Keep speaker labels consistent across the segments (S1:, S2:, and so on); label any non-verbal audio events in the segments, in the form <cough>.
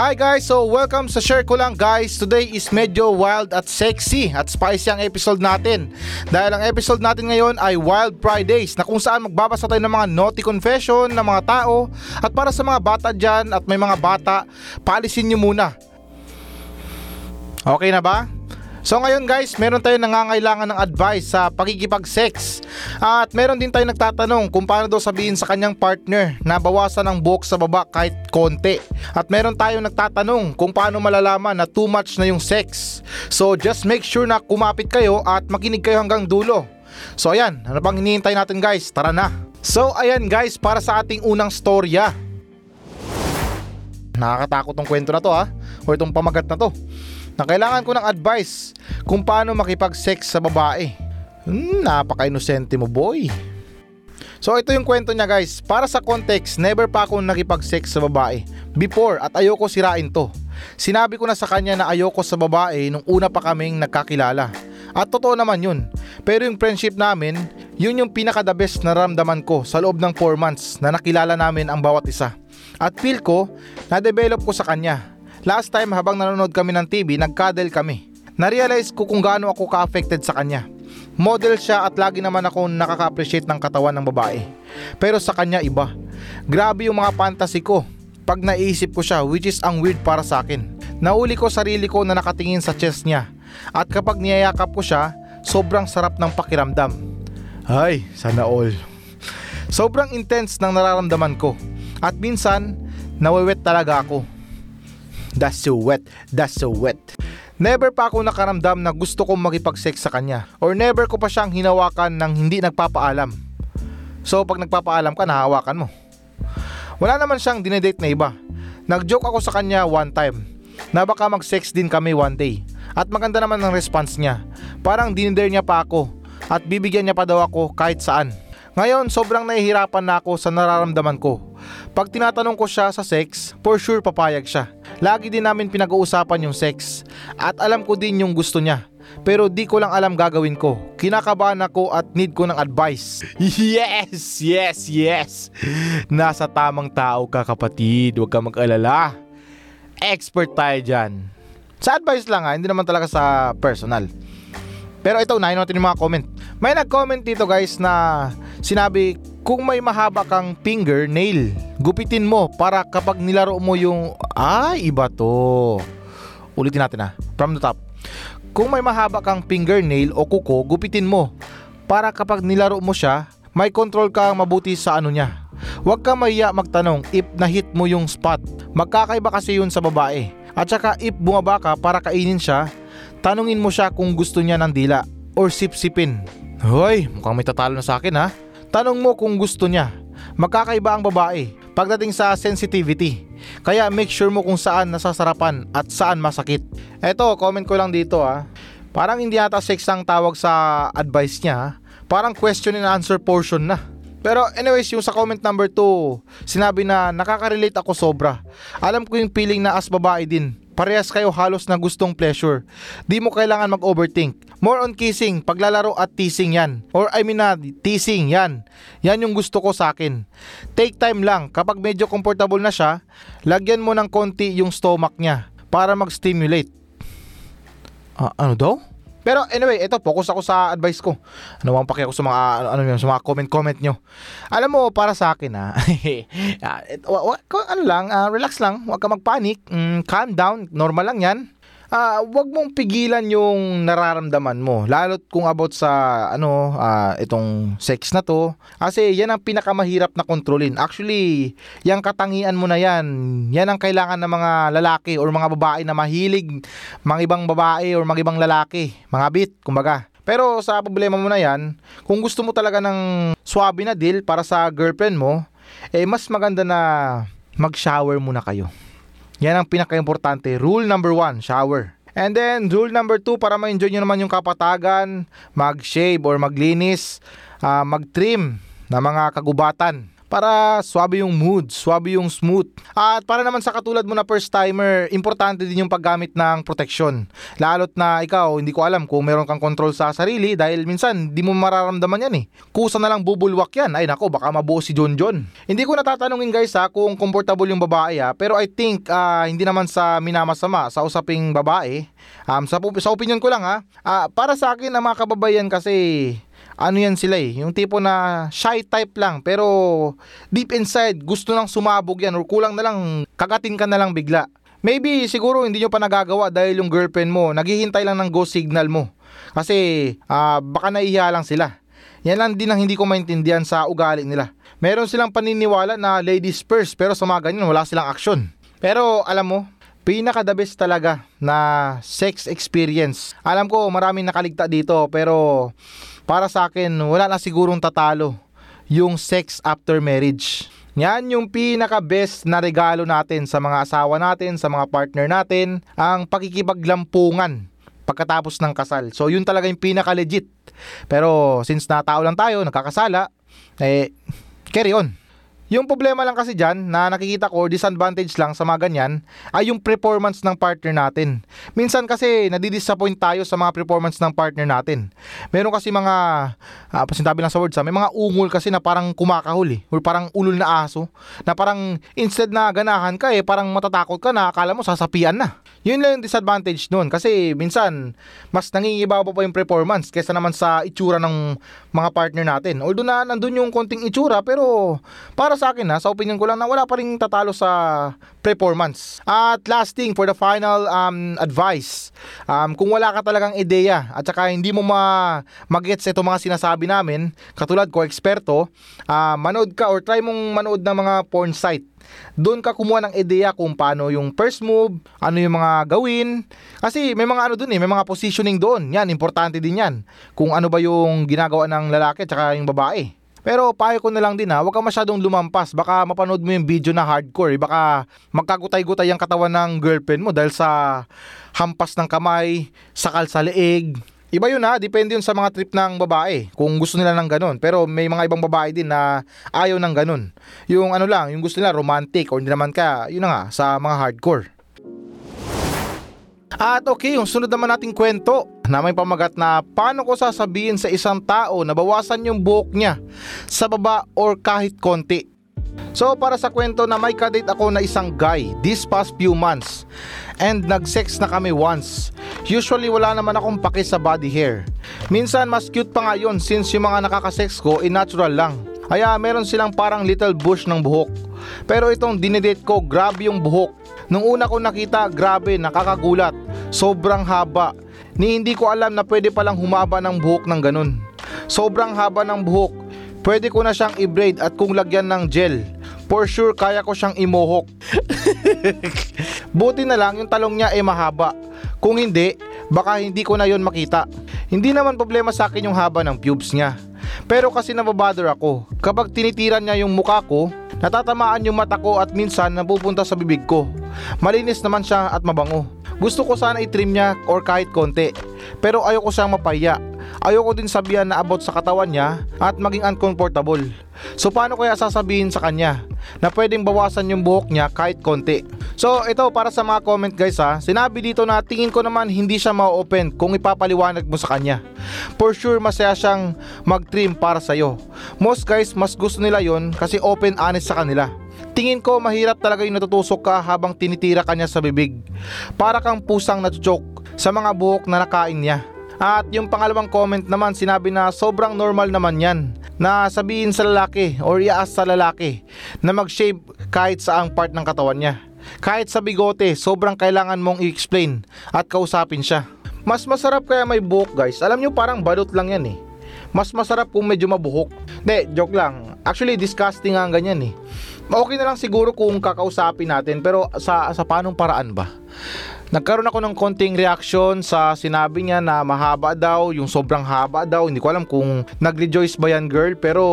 S1: Hi guys! So welcome sa share ko lang guys. Today is medyo wild at sexy at spicy ang episode natin. Dahil ang episode natin ngayon ay Wild Fridays na kung saan magbabasa tayo ng mga naughty confession ng mga tao at para sa mga bata dyan at may mga bata, paalisin nyo muna. Okay na ba? So ngayon guys, meron tayong nangangailangan ng advice sa pagkikipag-sex. At meron din tayong nagtatanong kung paano daw sabihin sa kanyang partner na bawasan ang buhok sa baba kahit konti. At meron tayong nagtatanong kung paano malalaman na too much na yung sex. So just make sure na kumapit kayo at makinig kayo hanggang dulo. So ayan, ano pang hinihintay natin guys? Tara na! So ayan guys, para sa ating unang storya. Nakakatakot tong kwento na to ha, o itong pamagat na to na kailangan ko ng advice kung paano makipag-sex sa babae. Hmm, napaka-inosente mo boy. So ito yung kwento niya guys. Para sa context, never pa ako nakipag-sex sa babae. Before at ayoko sirain to. Sinabi ko na sa kanya na ayoko sa babae nung una pa kaming nagkakilala. At totoo naman yun. Pero yung friendship namin, yun yung pinaka the best na ramdaman ko sa loob ng 4 months na nakilala namin ang bawat isa. At feel ko, na-develop ko sa kanya Last time habang nanonood kami ng TV, nagkadel kami. Na-realize ko kung gaano ako ka-affected sa kanya. Model siya at lagi naman ako nakaka-appreciate ng katawan ng babae. Pero sa kanya iba. Grabe yung mga fantasy ko pag naisip ko siya which is ang weird para sa akin. Nauli ko sarili ko na nakatingin sa chest niya. At kapag niyayakap ko siya, sobrang sarap ng pakiramdam. Ay, sana all. Sobrang intense ng nararamdaman ko. At minsan, nawewet talaga ako. That's so wet, that's so wet. Never pa ako nakaramdam na gusto kong makipag-sex sa kanya or never ko pa siyang hinawakan ng hindi nagpapaalam. So pag nagpapaalam ka, nahawakan mo. Wala naman siyang dinedate na iba. Nag-joke ako sa kanya one time na baka mag-sex din kami one day. At maganda naman ang response niya. Parang dinidare niya pa ako at bibigyan niya pa daw ako kahit saan. Ngayon, sobrang nahihirapan na ako sa nararamdaman ko. Pag tinatanong ko siya sa sex, for sure papayag siya. Lagi din namin pinag-uusapan yung sex. At alam ko din yung gusto niya. Pero di ko lang alam gagawin ko. Kinakabahan ako at need ko ng advice. <laughs> Yes! Yes! Yes! Nasa tamang tao ka kapatid. Huwag ka mag-alala. Expert tayo dyan. Sa advice lang ha, hindi naman talaga sa personal. Pero ito, unahin natin yung mga comment. May nag-comment dito guys na sinabi, kung may mahaba kang finger nail, gupitin mo para kapag nilaro mo yung, ah, iba to. Ulitin natin ha, from the top. Kung may mahaba kang fingernail o kuko, gupitin mo para kapag nilaro mo siya, may control kang mabuti sa ano niya. Huwag kang mahiya magtanong if na-hit mo yung spot. Magkakaiba kasi yun sa babae. At saka if bumaba ka para kainin siya, tanungin mo siya kung gusto niya ng dila or sipsipin. Hoy, mukhang may tatalo na sa akin ha. Tanong mo kung gusto niya. Magkakaiba ang babae pagdating sa sensitivity. Kaya make sure mo kung saan nasasarapan at saan masakit. Eto, comment ko lang dito ha. Parang hindi ata sex ang tawag sa advice niya ha. Parang question and answer portion na. Pero anyways, yung sa comment number 2, sinabi na nakaka-relate ako sobra. Alam ko yung feeling na as babae din. Parehas kayo halos na gustong pleasure. Di mo kailangan mag-overthink. More on kissing, paglalaro at teasing yan. Or I mean na, teasing yan. Yan yung gusto ko sa akin. Take time lang. Kapag medyo comfortable na siya, lagyan mo ng konti yung stomach niya para mag-stimulate. Ah, ano daw? Pero anyway, ito focus ako sa advice ko. Ano bang paki ako sa mga ano, ano sa mga comment-comment nyo. Alam mo para sa akin ha. ah, <laughs> wa, ano lang, uh, relax lang, huwag ka magpanic. Mm, calm down, normal lang 'yan uh, wag mong pigilan yung nararamdaman mo lalo kung about sa ano uh, itong sex na to kasi yan ang pinakamahirap na kontrolin. Actually yung katangian mo na yan yan ang kailangan ng mga lalaki or mga babae na mahilig mga ibang babae or mga ibang lalaki mga bit kumbaga. Pero sa problema mo na yan kung gusto mo talaga ng swabe na deal para sa girlfriend mo eh mas maganda na mag-shower muna kayo yan ang pinaka-importante. Rule number one, shower. And then, rule number two, para ma-enjoy nyo naman yung kapatagan, mag-shave or maglinis, uh, mag-trim na mga kagubatan para swabe yung mood, swabe yung smooth. At para naman sa katulad mo na first timer, importante din yung paggamit ng protection. Lalot na ikaw, hindi ko alam kung meron kang control sa sarili dahil minsan di mo mararamdaman yan eh. Kusa na lang bubulwak yan. Ay nako, baka mabuo si John John. Hindi ko natatanungin guys ha kung comfortable yung babae ha, pero I think ah, hindi naman sa minamasama sa usaping babae. Um, sa, sa opinion ko lang ha, ah, para sa akin ang mga kababayan kasi ano yan sila eh, yung tipo na shy type lang pero deep inside gusto nang sumabog yan or kulang na lang kagatin ka na lang bigla. Maybe siguro hindi nyo pa nagagawa dahil yung girlfriend mo naghihintay lang ng go signal mo. Kasi ah, baka naihiya lang sila. Yan lang din ang hindi ko maintindihan sa ugali nila. Meron silang paniniwala na ladies first pero sa mga ganyan wala silang aksyon. Pero alam mo, pinaka the best talaga na sex experience. Alam ko maraming nakaligta dito pero para sa akin wala na sigurong tatalo yung sex after marriage. Yan yung pinaka best na regalo natin sa mga asawa natin, sa mga partner natin, ang pakikipaglampungan pagkatapos ng kasal. So yun talaga yung pinaka legit. Pero since na tao lang tayo, nagkakasala, eh carry on. Yung problema lang kasi dyan na nakikita ko disadvantage lang sa mga ganyan ay yung performance ng partner natin. Minsan kasi nadidisappoint tayo sa mga performance ng partner natin. Meron kasi mga, uh, pasintabi lang sa words ha, may mga ungol kasi na parang kumakahuli or parang ulol na aso na parang instead na ganahan ka eh parang matatakot ka na akala mo sasapian na. Yun lang yung disadvantage nun kasi minsan mas nangingibabaw pa yung performance kaysa naman sa itsura ng mga partner natin. Although na nandun yung konting itsura pero para sa akin ha, sa opinion ko lang na wala pa rin tatalo sa performance. At last thing for the final um, advice, um, kung wala ka talagang ideya at saka hindi mo ma magets ito mga sinasabi namin, katulad ko eksperto, uh, manood ka or try mong manood ng mga porn site doon ka kumuha ng ideya kung paano yung first move, ano yung mga gawin. Kasi may mga ano doon eh, may mga positioning doon. Yan, importante din yan. Kung ano ba yung ginagawa ng lalaki at saka yung babae. Pero payo ko na lang din ha, huwag ka masyadong lumampas. Baka mapanood mo yung video na hardcore. Baka magkagutay-gutay ang katawan ng girlfriend mo dahil sa hampas ng kamay, sakal sa leeg. Iba yun ha, depende yun sa mga trip ng babae. Kung gusto nila ng ganun. Pero may mga ibang babae din na ayaw ng ganun. Yung ano lang, yung gusto nila romantic or hindi naman ka, yun na nga, sa mga hardcore. At okay, yung sunod naman nating kwento na may pamagat na paano ko sasabihin sa isang tao na bawasan yung buhok niya sa baba or kahit konti. So para sa kwento na may kadate ako na isang guy this past few months and nag-sex na kami once. Usually wala naman akong paki sa body hair. Minsan mas cute pa nga yun since yung mga nakakasex ko ay natural lang. Kaya meron silang parang little bush ng buhok. Pero itong dinedate ko grabe yung buhok. Nung una ko nakita grabe nakakagulat Sobrang haba. Ni hindi ko alam na pwede palang humaba ng buhok ng ganun. Sobrang haba ng buhok. Pwede ko na siyang i-braid at kung lagyan ng gel. For sure kaya ko siyang imohok. <laughs> Buti na lang yung talong niya ay mahaba. Kung hindi, baka hindi ko na yon makita. Hindi naman problema sa akin yung haba ng pubes niya. Pero kasi nababother ako. Kapag tinitiran niya yung muka ko, natatamaan yung mata ko at minsan napupunta sa bibig ko. Malinis naman siya at mabango. Gusto ko sana i-trim niya or kahit konti. Pero ayoko siyang mapaya. Ayoko din sabihan na about sa katawan niya at maging uncomfortable. So paano kaya sasabihin sa kanya na pwedeng bawasan yung buhok niya kahit konti? So ito para sa mga comment guys ha, sinabi dito na tingin ko naman hindi siya ma-open kung ipapaliwanag mo sa kanya. For sure masaya siyang mag-trim para sa'yo. Most guys mas gusto nila yon kasi open honest sa kanila. Tingin ko mahirap talaga yung natutusok ka habang tinitira kanya sa bibig. Para kang pusang natuchok sa mga buhok na nakain niya. At yung pangalawang comment naman sinabi na sobrang normal naman yan na sabihin sa lalaki or iaas sa lalaki na mag-shave kahit sa ang part ng katawan niya. Kahit sa bigote, sobrang kailangan mong i-explain at kausapin siya. Mas masarap kaya may buhok guys. Alam nyo parang balot lang yan eh. Mas masarap kung medyo mabuhok. Hindi, joke lang. Actually, disgusting ang ganyan eh okay na lang siguro kung kakausapin natin pero sa sa panong paraan ba? Nagkaroon ako ng konting reaction sa sinabi niya na mahaba daw, yung sobrang haba daw. Hindi ko alam kung nag-rejoice ba yan girl, pero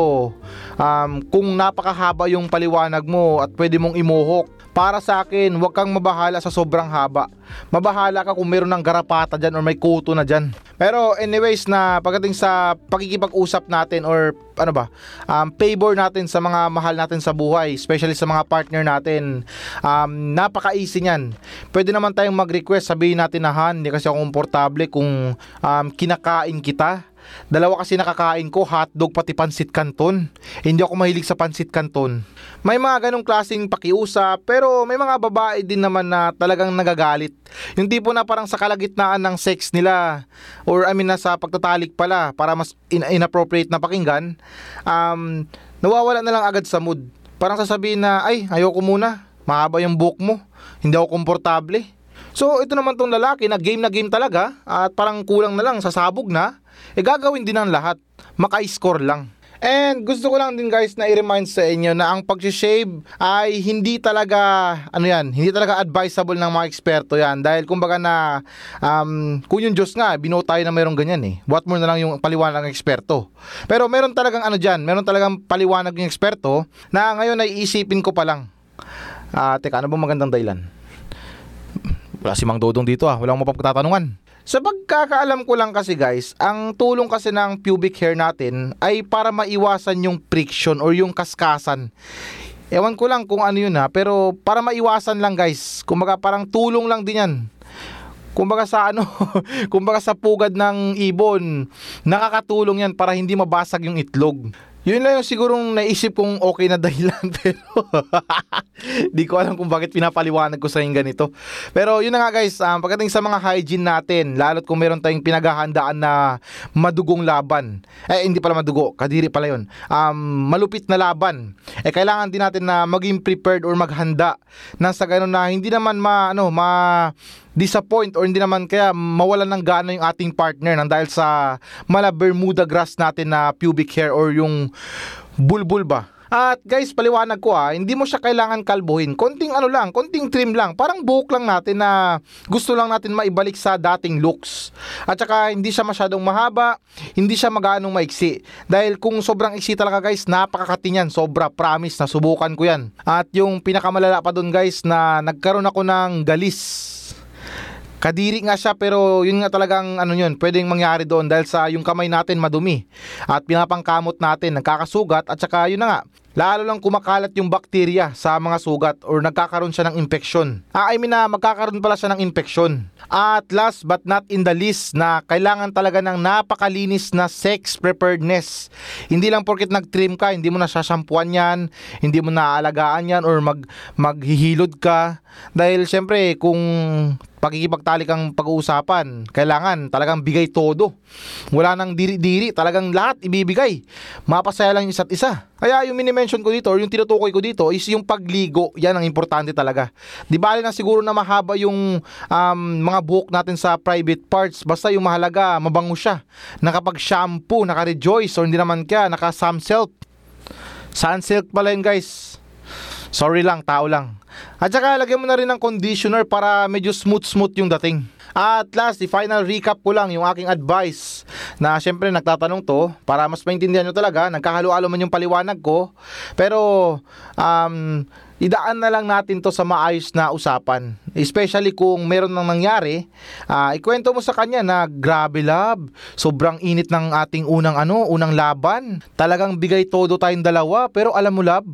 S1: um, kung napakahaba yung paliwanag mo at pwede mong imuhok, Para sa akin, huwag kang mabahala sa sobrang haba. Mabahala ka kung meron ng garapata dyan or may kuto na dyan. Pero anyways na pagdating sa pakikipag-usap natin or ano ba, um, favor natin sa mga mahal natin sa buhay, especially sa mga partner natin, um, napaka-easy niyan. Pwede naman tayong mag-request, sabihin natin na han, hindi kasi ako komportable kung um, kinakain kita Dalawa kasi nakakain ko, hotdog pati pansit kanton. Hindi ako mahilig sa pansit kanton. May mga ganong klaseng pakiusap, pero may mga babae din naman na talagang nagagalit. Yung tipo na parang sa kalagitnaan ng sex nila, or I mean nasa pagtatalik pala, para mas in- inappropriate na pakinggan, um, nawawala na lang agad sa mood. Parang sasabihin na, ay, ayoko muna, mahaba yung buhok mo, hindi ako komportable. So ito naman tong lalaki na game na game talaga at parang kulang na lang sasabog na eh gagawin din ng lahat. Maka-score lang. And gusto ko lang din guys na i-remind sa inyo na ang pag-shave ay hindi talaga ano yan, hindi talaga advisable ng mga eksperto yan dahil kumbaga na um, kung yung Diyos nga binuo tayo na mayroong ganyan eh. What more na lang yung paliwanag ng eksperto. Pero meron talagang ano diyan, meron talagang paliwanag yung eksperto na ngayon ay iisipin ko pa lang. Ah, teka, ano bang magandang dahilan? Wala si Mang Dodong dito ah, wala akong mapagtatanungan. Sa pagkakaalam ko lang kasi guys, ang tulong kasi ng pubic hair natin ay para maiwasan yung friction or yung kaskasan. Ewan ko lang kung ano yun ha, pero para maiwasan lang guys. Kumbaga parang tulong lang din yan. Kumbaga sa ano, <laughs> kumbaga sa pugad ng ibon, nakakatulong yan para hindi mabasag yung itlog. Yun lang yung sigurong naisip kong okay na dahilan <laughs> pero di ko alam kung bakit pinapaliwanag ko sa inyo ganito. Pero yun na nga guys, um, pagdating sa mga hygiene natin, lalo't kung meron tayong pinaghahandaan na madugong laban. Eh hindi pala madugo, kadiri pala yun. Um, malupit na laban. Eh kailangan din natin na maging prepared or maghanda na sa ganun na hindi naman ma ano ma disappoint or hindi naman kaya mawalan ng gana yung ating partner nang dahil sa mala Bermuda grass natin na pubic hair or yung bulbul ba. At guys, paliwanag ko ha, hindi mo siya kailangan kalbuhin. Konting ano lang, konting trim lang. Parang buhok lang natin na gusto lang natin maibalik sa dating looks. At saka hindi siya masyadong mahaba, hindi siya magaanong maiksi. Dahil kung sobrang iksi talaga guys, napakakati niyan. Sobra, promise, nasubukan ko yan. At yung pinakamalala pa dun guys na nagkaroon ako ng galis Kadiri nga siya pero yun nga talagang ano yun, pwedeng mangyari doon dahil sa yung kamay natin madumi at pinapangkamot natin, nagkakasugat at saka yun na nga, lalo lang kumakalat yung bakterya sa mga sugat or nagkakaroon siya ng infeksyon. Ah, I mean na magkakaroon pala siya ng infeksyon. At last but not in the least na kailangan talaga ng napakalinis na sex preparedness. Hindi lang porket nag-trim ka, hindi mo na sasampuan yan, hindi mo na aalagaan yan or mag maghihilod ka. Dahil syempre kung pakikipagtalik ang pag-uusapan. Kailangan talagang bigay todo. Wala nang diri-diri, talagang lahat ibibigay. Mapasaya lang yung isa't isa. Kaya yung minimension ko dito or yung tinutukoy ko dito is yung pagligo. Yan ang importante talaga. Di bali na siguro na mahaba yung um, mga buhok natin sa private parts. Basta yung mahalaga, mabango siya. Nakapag-shampoo, naka-rejoice or hindi naman kaya, naka-sunsilk. Sunsilk pala yun guys. Sorry lang, tao lang. At saka lagyan mo na rin ng conditioner para medyo smooth-smooth yung dating. At last, the final recap ko lang yung aking advice na syempre nagtatanong to para mas maintindihan nyo talaga, nagkahalo-halo man yung paliwanag ko. Pero um, idaan na lang natin to sa maayos na usapan. Especially kung meron nang nangyari, uh, ikwento mo sa kanya na grabe love, sobrang init ng ating unang ano, unang laban. Talagang bigay todo tayong dalawa, pero alam mo love,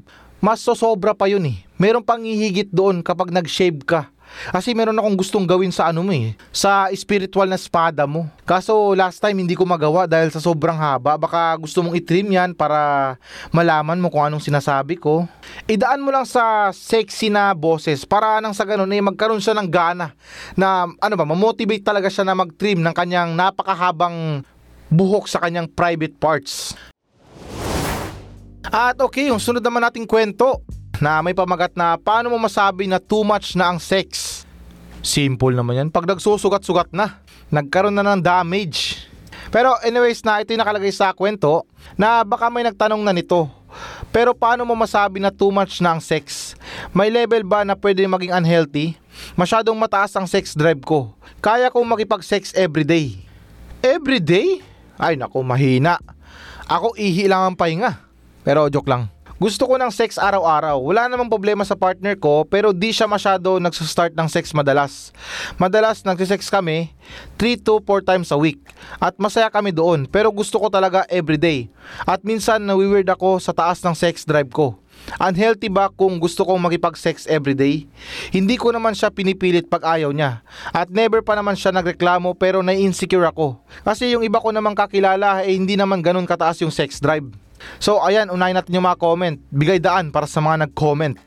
S1: mas sosobra pa yun eh. Meron pang ihigit doon kapag nag-shave ka. Kasi meron akong gustong gawin sa ano mo eh, sa spiritual na espada mo. Kaso last time hindi ko magawa dahil sa sobrang haba. Baka gusto mong itrim yan para malaman mo kung anong sinasabi ko. Idaan mo lang sa sexy na boses para nang sa ganun eh magkaroon siya ng gana na ano ba, mamotivate talaga siya na mag-trim ng kanyang napakahabang buhok sa kanyang private parts. At okay, yung sunod naman nating kwento na may pamagat na paano mo masabi na too much na ang sex. Simple naman yan. Pag nagsusugat-sugat na, nagkaroon na ng damage. Pero anyways na ito yung nakalagay sa kwento na baka may nagtanong na nito. Pero paano mo masabi na too much na ang sex? May level ba na pwede maging unhealthy? Masyadong mataas ang sex drive ko. Kaya kong makipag-sex everyday. Everyday? Ay nako, mahina. Ako ihi lang ang pahinga. Pero joke lang. Gusto ko ng sex araw-araw. Wala namang problema sa partner ko pero di siya masyado nagsastart ng sex madalas. Madalas nagsisex kami 3 to 4 times a week. At masaya kami doon pero gusto ko talaga everyday. At minsan nawiweird ako sa taas ng sex drive ko. Unhealthy ba kung gusto kong makipag-sex everyday? Hindi ko naman siya pinipilit pag ayaw niya. At never pa naman siya nagreklamo pero nai-insecure ako. Kasi yung iba ko namang kakilala eh hindi naman ganun kataas yung sex drive. So ayan, unahin natin yung mga comment. Bigay daan para sa mga nag-comment.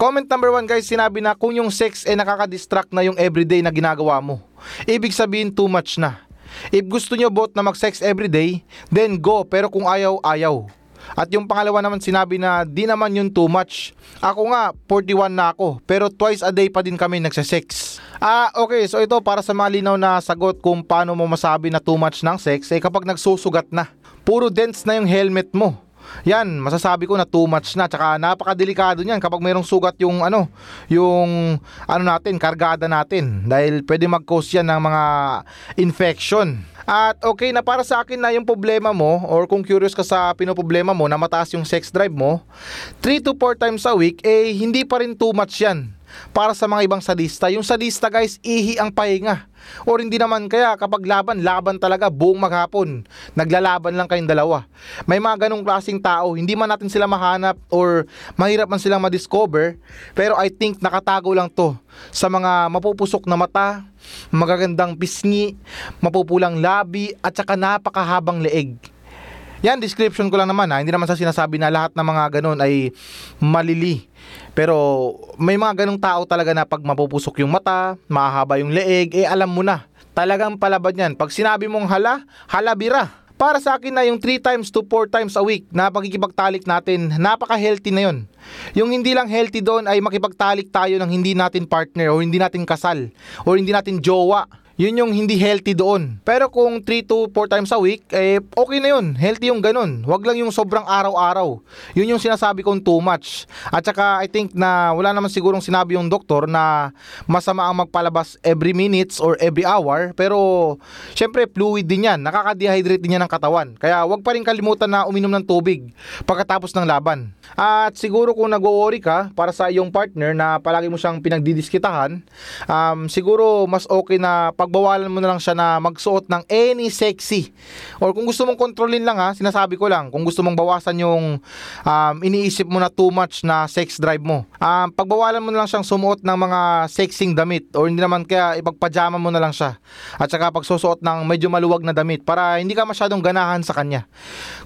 S1: Comment number one guys, sinabi na kung yung sex eh nakaka-distract na yung everyday na ginagawa mo. Ibig sabihin too much na. If gusto nyo both na mag-sex everyday, then go pero kung ayaw, ayaw. At yung pangalawa naman sinabi na di naman yun too much. Ako nga, 41 na ako, pero twice a day pa din kami nagsasex. Ah, okay, so ito para sa malinaw na sagot kung paano mo masabi na too much ng sex, eh kapag nagsusugat na. Puro dents na yung helmet mo. Yan, masasabi ko na too much na tsaka napakadelikado niyan kapag mayroong sugat yung ano, yung ano natin, kargada natin dahil pwede mag-cause yan ng mga infection. At okay na para sa akin na yung problema mo or kung curious ka sa pinoproblema mo na mataas yung sex drive mo, 3 to 4 times a week eh hindi pa rin too much yan para sa mga ibang sadista. Yung sadista guys, ihi ang pahinga. Or hindi naman kaya kapag laban, laban talaga buong maghapon. Naglalaban lang kayong dalawa. May mga ganong klaseng tao, hindi man natin sila mahanap or mahirap man silang madiscover. Pero I think nakatago lang to sa mga mapupusok na mata, magagandang pisngi, mapupulang labi at saka napakahabang leeg. Yan, description ko lang naman ha. Hindi naman sa sinasabi na lahat ng mga ganun ay malili. Pero may mga ganung tao talaga na pag mapupusok yung mata, mahaba yung leeg, eh alam mo na. Talagang palaban yan. Pag sinabi mong hala, halabira. Para sa akin na yung 3 times to 4 times a week na pagkikipagtalik natin, napaka-healthy na yun. Yung hindi lang healthy doon ay makipagtalik tayo ng hindi natin partner o hindi natin kasal o hindi natin jowa. Yun yung hindi healthy doon. Pero kung 3 to 4 times a week, eh okay na yun. Healthy yung ganun. Huwag lang yung sobrang araw-araw. Yun yung sinasabi kong too much. At saka I think na wala naman sigurong sinabi yung doktor na masama ang magpalabas every minutes or every hour. Pero syempre fluid din yan. Nakaka-dehydrate din yan ng katawan. Kaya huwag pa rin kalimutan na uminom ng tubig pagkatapos ng laban. At siguro kung nag-worry ka para sa iyong partner na palagi mo siyang pinagdidiskitahan, um, siguro mas okay na pagbawalan mo na lang siya na magsuot ng any sexy. Or kung gusto mong kontrolin lang ha, sinasabi ko lang, kung gusto mong bawasan yung um, iniisip mo na too much na sex drive mo, um, pagbawalan mo na lang siyang sumuot ng mga sexing damit or hindi naman kaya ipagpajama mo na lang siya. At saka pagsusuot ng medyo maluwag na damit para hindi ka masyadong ganahan sa kanya.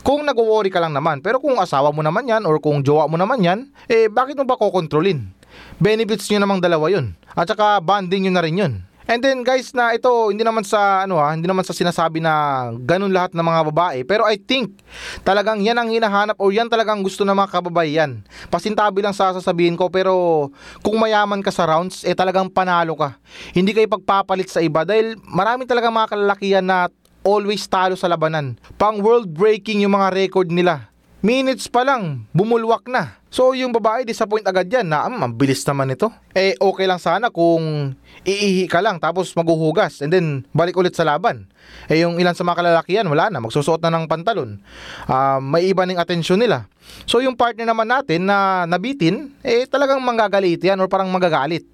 S1: Kung nag-worry ka lang naman, pero kung asawa mo naman yan or kung jowa mo naman yan, eh bakit mo ba kokontrolin? Benefits nyo namang dalawa yun. At saka bonding nyo na rin yun. And then guys na ito hindi naman sa ano ha, hindi naman sa sinasabi na ganun lahat ng mga babae, pero I think talagang yan ang hinahanap o yan talagang gusto ng mga kababaihan. Pasintabi lang sa sasabihin ko pero kung mayaman ka sa rounds eh talagang panalo ka. Hindi kayo pagpapalit sa iba dahil marami talaga mga kalalakihan na always talo sa labanan. Pang world breaking yung mga record nila. Minutes pa lang, bumulwak na. So yung babae disappoint agad yan na um, ang bilis naman ito. Eh okay lang sana kung iihi ka lang tapos maghuhugas and then balik ulit sa laban. Eh yung ilan sa mga kalalakihan wala na, magsusuot na ng pantalon. Uh, may iba ng atensyon nila. So yung partner naman natin na nabitin, eh talagang manggagalit yan or parang magagalit.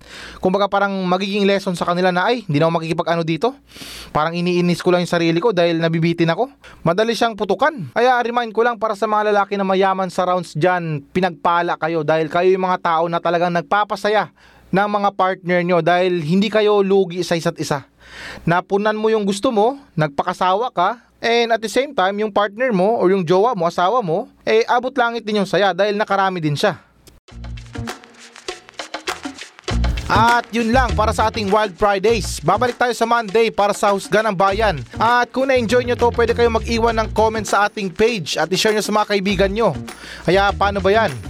S1: Kumbaga parang magiging lesson sa kanila na ay, hindi na ako makikipag-ano dito. Parang iniinis ko lang yung sarili ko dahil nabibitin ako. Madali siyang putukan. Kaya remind ko lang para sa mga lalaki na mayaman sa rounds dyan, pinagpala kayo dahil kayo yung mga tao na talagang nagpapasaya ng mga partner nyo dahil hindi kayo lugi sa isa't isa. Napunan mo yung gusto mo, nagpakasawa ka, and at the same time, yung partner mo or yung jowa mo, asawa mo, eh abot langit din yung saya dahil nakarami din siya. At yun lang para sa ating Wild Fridays. Babalik tayo sa Monday para sa Husga ng Bayan. At kung na-enjoy nyo to, pwede kayo mag-iwan ng comment sa ating page at i-share nyo sa mga kaibigan nyo. Kaya paano ba yan?